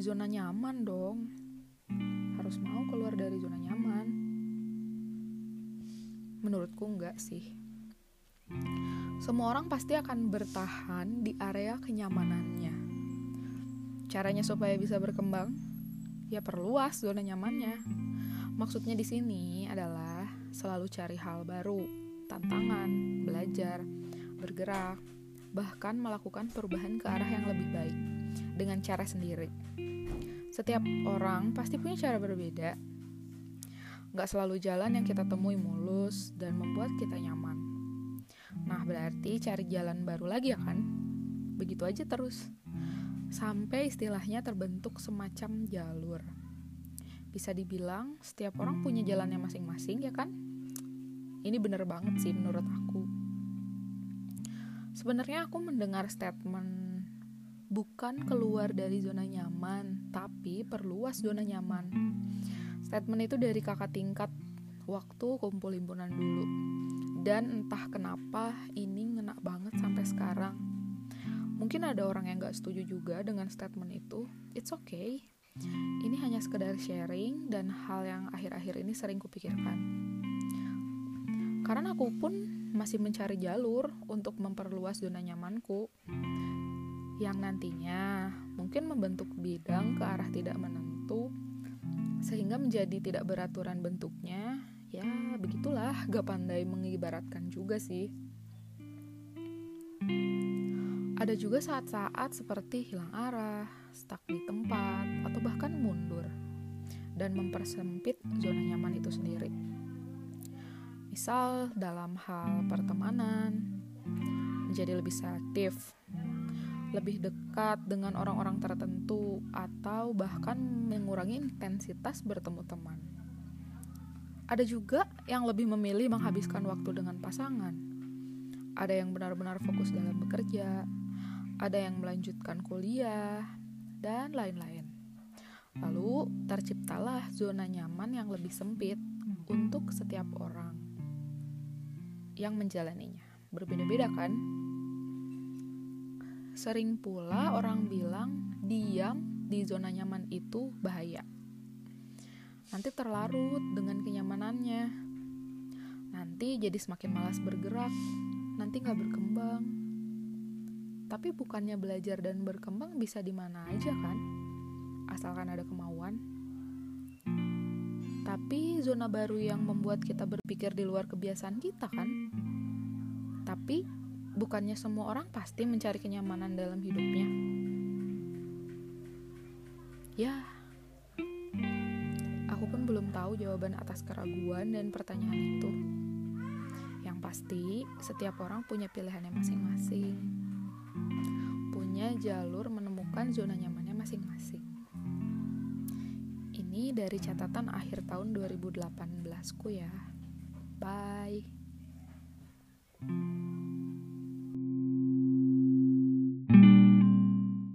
zona nyaman dong. Harus mau keluar dari zona nyaman. Menurutku enggak sih. Semua orang pasti akan bertahan di area kenyamanannya. Caranya supaya bisa berkembang, ya perluas zona nyamannya. Maksudnya di sini adalah selalu cari hal baru, tantangan, belajar, bergerak, bahkan melakukan perubahan ke arah yang lebih baik dengan cara sendiri. Setiap orang pasti punya cara berbeda. Gak selalu jalan yang kita temui mulus dan membuat kita nyaman. Nah, berarti cari jalan baru lagi ya kan? Begitu aja terus. Sampai istilahnya terbentuk semacam jalur. Bisa dibilang setiap orang punya jalannya masing-masing ya kan? Ini bener banget sih menurut aku. Sebenarnya aku mendengar statement bukan keluar dari zona nyaman, tapi perluas zona nyaman. Statement itu dari kakak tingkat waktu kumpul himpunan dulu. Dan entah kenapa ini ngena banget sampai sekarang. Mungkin ada orang yang gak setuju juga dengan statement itu. It's okay. Ini hanya sekedar sharing dan hal yang akhir-akhir ini sering kupikirkan. Karena aku pun masih mencari jalur untuk memperluas zona nyamanku yang nantinya mungkin membentuk bidang ke arah tidak menentu sehingga menjadi tidak beraturan bentuknya ya begitulah gak pandai mengibaratkan juga sih ada juga saat-saat seperti hilang arah, stuck di tempat, atau bahkan mundur dan mempersempit zona nyaman itu sendiri. Misal dalam hal pertemanan, menjadi lebih selektif lebih dekat dengan orang-orang tertentu atau bahkan mengurangi intensitas bertemu teman. Ada juga yang lebih memilih menghabiskan waktu dengan pasangan. Ada yang benar-benar fokus dalam bekerja, ada yang melanjutkan kuliah, dan lain-lain. Lalu terciptalah zona nyaman yang lebih sempit untuk setiap orang yang menjalaninya. Berbeda-beda kan? Sering pula orang bilang diam di zona nyaman itu bahaya. Nanti terlarut dengan kenyamanannya. Nanti jadi semakin malas bergerak. Nanti nggak berkembang. Tapi bukannya belajar dan berkembang bisa di mana aja kan? Asalkan ada kemauan. Tapi zona baru yang membuat kita berpikir di luar kebiasaan kita kan? Tapi bukannya semua orang pasti mencari kenyamanan dalam hidupnya. Ya, aku pun belum tahu jawaban atas keraguan dan pertanyaan itu. Yang pasti, setiap orang punya pilihannya masing-masing. Punya jalur menemukan zona nyamannya masing-masing. Ini dari catatan akhir tahun 2018ku ya. Bye.